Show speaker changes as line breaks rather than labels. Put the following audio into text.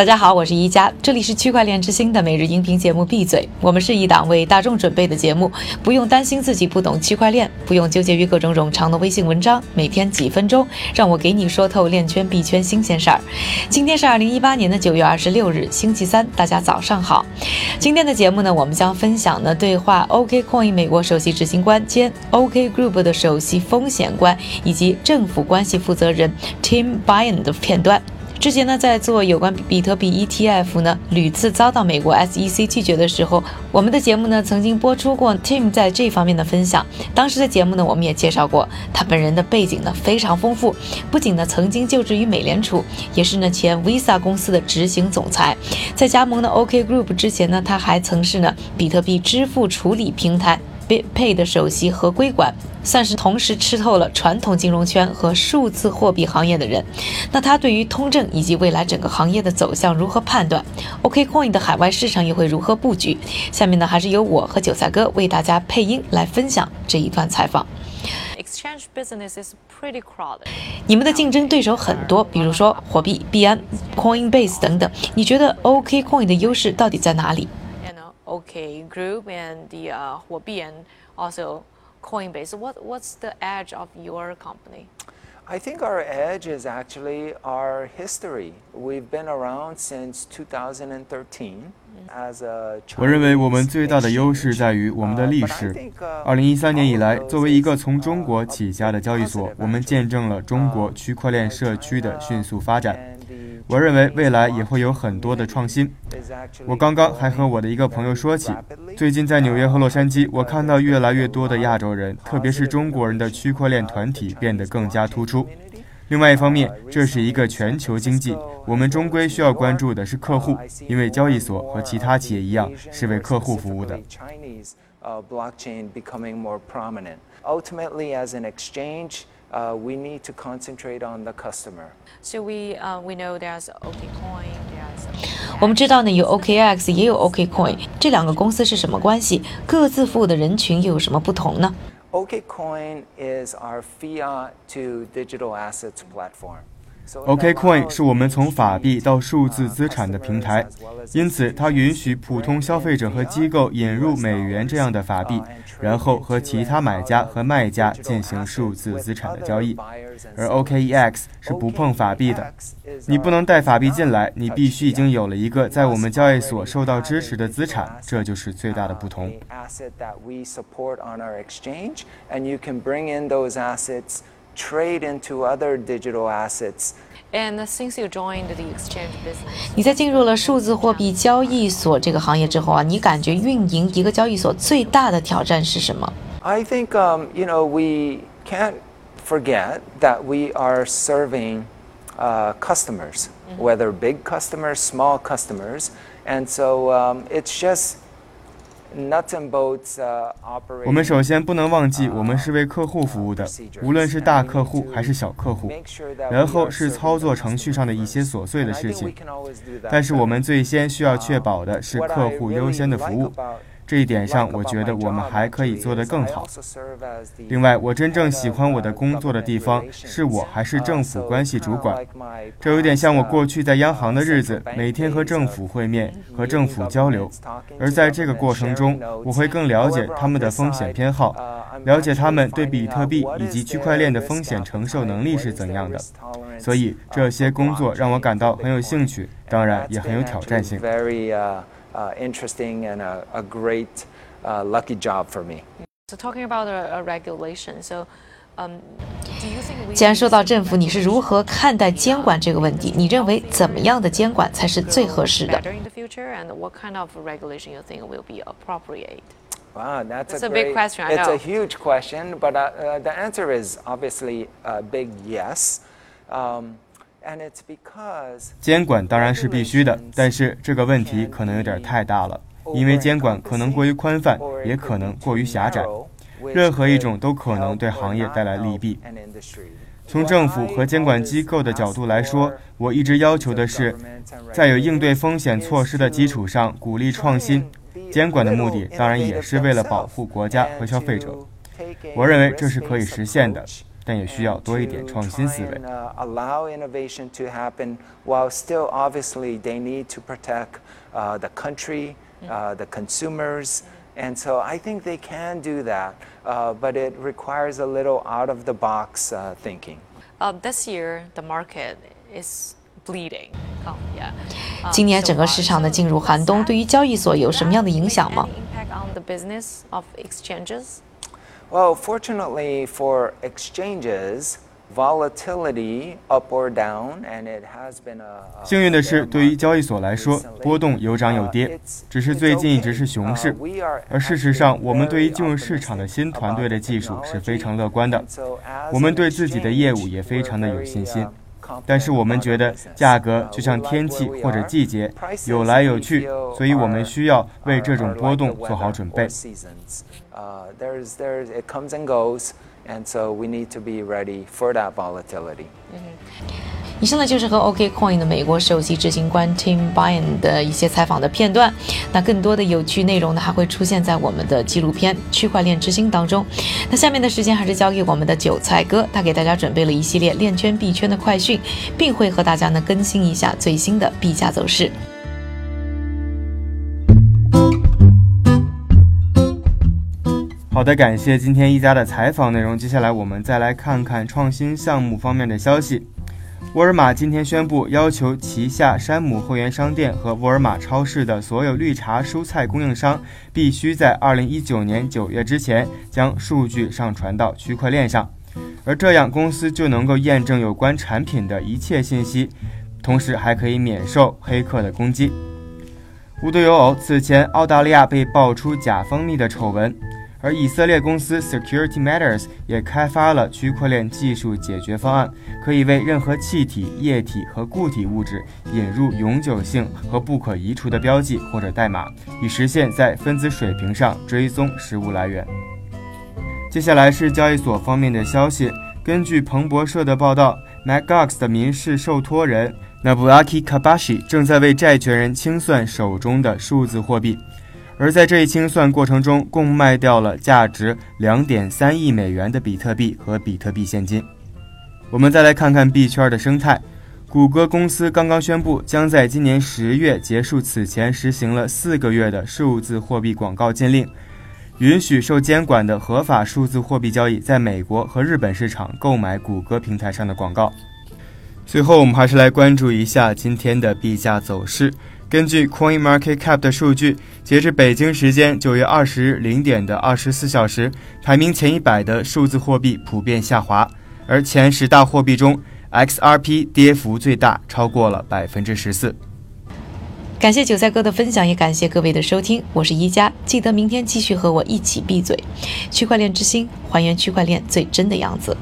大家好，我是宜佳，这里是区块链之星的每日音频节目《闭嘴》。我们是一档为大众准备的节目，不用担心自己不懂区块链，不用纠结于各种冗长的微信文章，每天几分钟，让我给你说透链圈币圈新鲜事儿。今天是二零一八年的九月二十六日，星期三，大家早上好。今天的节目呢，我们将分享呢对话 OKCoin 美国首席执行官兼 OK Group 的首席风险官以及政府关系负责人 Tim b y a n 的片段。之前呢，在做有关比特币 ETF 呢屡次遭到美国 SEC 拒绝的时候，我们的节目呢曾经播出过 Tim 在这方面的分享。当时的节目呢，我们也介绍过他本人的背景呢非常丰富，不仅呢曾经就职于美联储，也是呢前 Visa 公司的执行总裁。在加盟的 OK Group 之前呢，他还曾是呢比特币支付处理平台 BitPay 的首席合规官。算是同时吃透了传统金融圈和数字货币行业的人。那他对于通证以及未来整个行业的走向如何判断？OKCoin 的海外市场又会如何布局？下面呢，还是由我和韭菜哥为大家配音来分享这一段采访。Exchange business is pretty crowded。你们的竞争对手很多，比如说火币、币安、Coinbase 等等。你觉得 OKCoin 的优势到底在哪里
？OK Group and the 火币 and also Coinbase. What, what's the edge of your company?
I think our edge is actually our history. We've been around since 2013.
我认为我们最大的优势在于我们的历史。二零一三年以来，作为一个从中国起家的交易所，我们见证了中国区块链社区的迅速发展。 我认为未来也会有很多的创新。我刚刚还和我的一个朋友说起，最近在纽约和洛杉矶，我看到越来越多的亚洲人，特别是中国人的区块链团体变得更加突出。另外一方面，这是一个全球经济，我们终归需要关注的是客户，因为交易所和其他企业一样是为客户服务的。
uh, we need to concentrate on the customer.
So we uh, we know there's OKCoin, there's
我们知道呢，有 OKX 也有 OKCoin，这两个公司是什么关系？各自服务的人群又有什么不同呢？
OKCoin is our fiat to digital assets platform.
OKCoin 是我们从法币到数字资产的平台，因此它允许普通消费者和机构引入美元这样的法币，然后和其他买家和卖家进行数字资产的交易。而 OKEX 是不碰法币的，你不能带法币进来，你必须已经有了一个在我们交易所受到支持的资产，这就是最大的不同。
trade into other digital assets.
And since you joined the exchange business，
你在进入了数字货币交易所这个行业之后啊，你感觉运营一个交易所最大的挑战是什么？
I think um, you know we can't forget that we are serving uh, customers, mm -hmm. whether big customers, small customers, and so um, it's just
我们首先不能忘记，我们是为客户服务的，无论是大客户还是小客户。然后是操作程序上的一些琐碎的事情，但是我们最先需要确保的是客户优先的服务。这一点上，我觉得我们还可以做得更好。另外，我真正喜欢我的工作的地方是我还是政府关系主管，这有点像我过去在央行的日子，每天和政府会面，和政府交流。而在这个过程中，我会更了解他们的风险偏好，了解他们对比特币以及区块链的风险承受能力是怎样的。所以，这些工作让我感到很有兴趣，当然也很有挑战性。
uh, interesting and a, a great uh, lucky job for me.
So talking about a, a regulation, so. Um,
既然说到政府，你是如何看待监管这个问题？你认为怎么样的监管才是最合适的？
Wow, that's, that's a, a great, big question. It's a huge question, but uh, uh, the answer is obviously a big yes. Um,
监管当然是必须的，但是这个问题可能有点太大了，因为监管可能过于宽泛，也可能过于狭窄。任何一种都可能对行业带来利弊。从政府和监管机构的角度来说，我一直要求的是，在有应对风险措施的基础上鼓励创新。监管的目的当然也是为了保护国家和消费者。我认为这是可以实现的。但也需要多一点创新思维。
allow innovation to happen while still obviously they need to protect the country, the consumers. And so I think they can do that, uh, but it requires a little out of the box uh, thinking.
Uh, this year, the market is bleeding. Oh, yeah.
今年整个市场的进入寒冬，对于交易所有什么样的影响吗
Well, fortunately for exchanges, volatility up or down, and it has been a.
幸运的是，对于交易所来说，波动有涨有跌，只是最近一直是熊市。而事实上，我们对于进入市场的新团队的技术是非常乐观的，我们对自己的业务也非常的有信心。但是我们觉得价格就像天气或者季节，有来有去，所以我们需要为这种波动做好准备。
and
以上呢就是和 OKCoin 的美国首席执行官 Tim Byen 的一些采访的片段。那更多的有趣内容呢，还会出现在我们的纪录片《区块链之星》当中。那下面的时间还是交给我们的韭菜哥，他给大家准备了一系列链圈币圈的快讯，并会和大家呢更新一下最新的币价走势。
好的，感谢今天一家的采访内容。接下来我们再来看看创新项目方面的消息。沃尔玛今天宣布，要求旗下山姆会员商店和沃尔玛超市的所有绿茶蔬菜供应商，必须在2019年9月之前将数据上传到区块链上，而这样公司就能够验证有关产品的一切信息，同时还可以免受黑客的攻击。无独有偶，此前澳大利亚被爆出假蜂蜜的丑闻。而以色列公司 Security Matters 也开发了区块链技术解决方案，可以为任何气体、液体和固体物质引入永久性和不可移除的标记或者代码，以实现在分子水平上追踪食物来源。接下来是交易所方面的消息，根据彭博社的报道 m a c g o x 的民事受托人 Nabuaki Kabashi 正在为债权人清算手中的数字货币。而在这一清算过程中，共卖掉了价值两点三亿美元的比特币和比特币现金。我们再来看看币圈的生态。谷歌公司刚刚宣布，将在今年十月结束此前实行了四个月的数字货币广告禁令，允许受监管的合法数字货币交易在美国和日本市场购买谷歌平台上的广告。最后，我们还是来关注一下今天的币价走势。根据 Coin Market Cap 的数据，截至北京时间九月二十日零点的二十四小时，排名前一百的数字货币普遍下滑，而前十大货币中，XRP 跌幅最大，超过了百分之十四。
感谢韭菜哥的分享，也感谢各位的收听，我是一加，记得明天继续和我一起闭嘴。区块链之星，还原区块链最真的样子。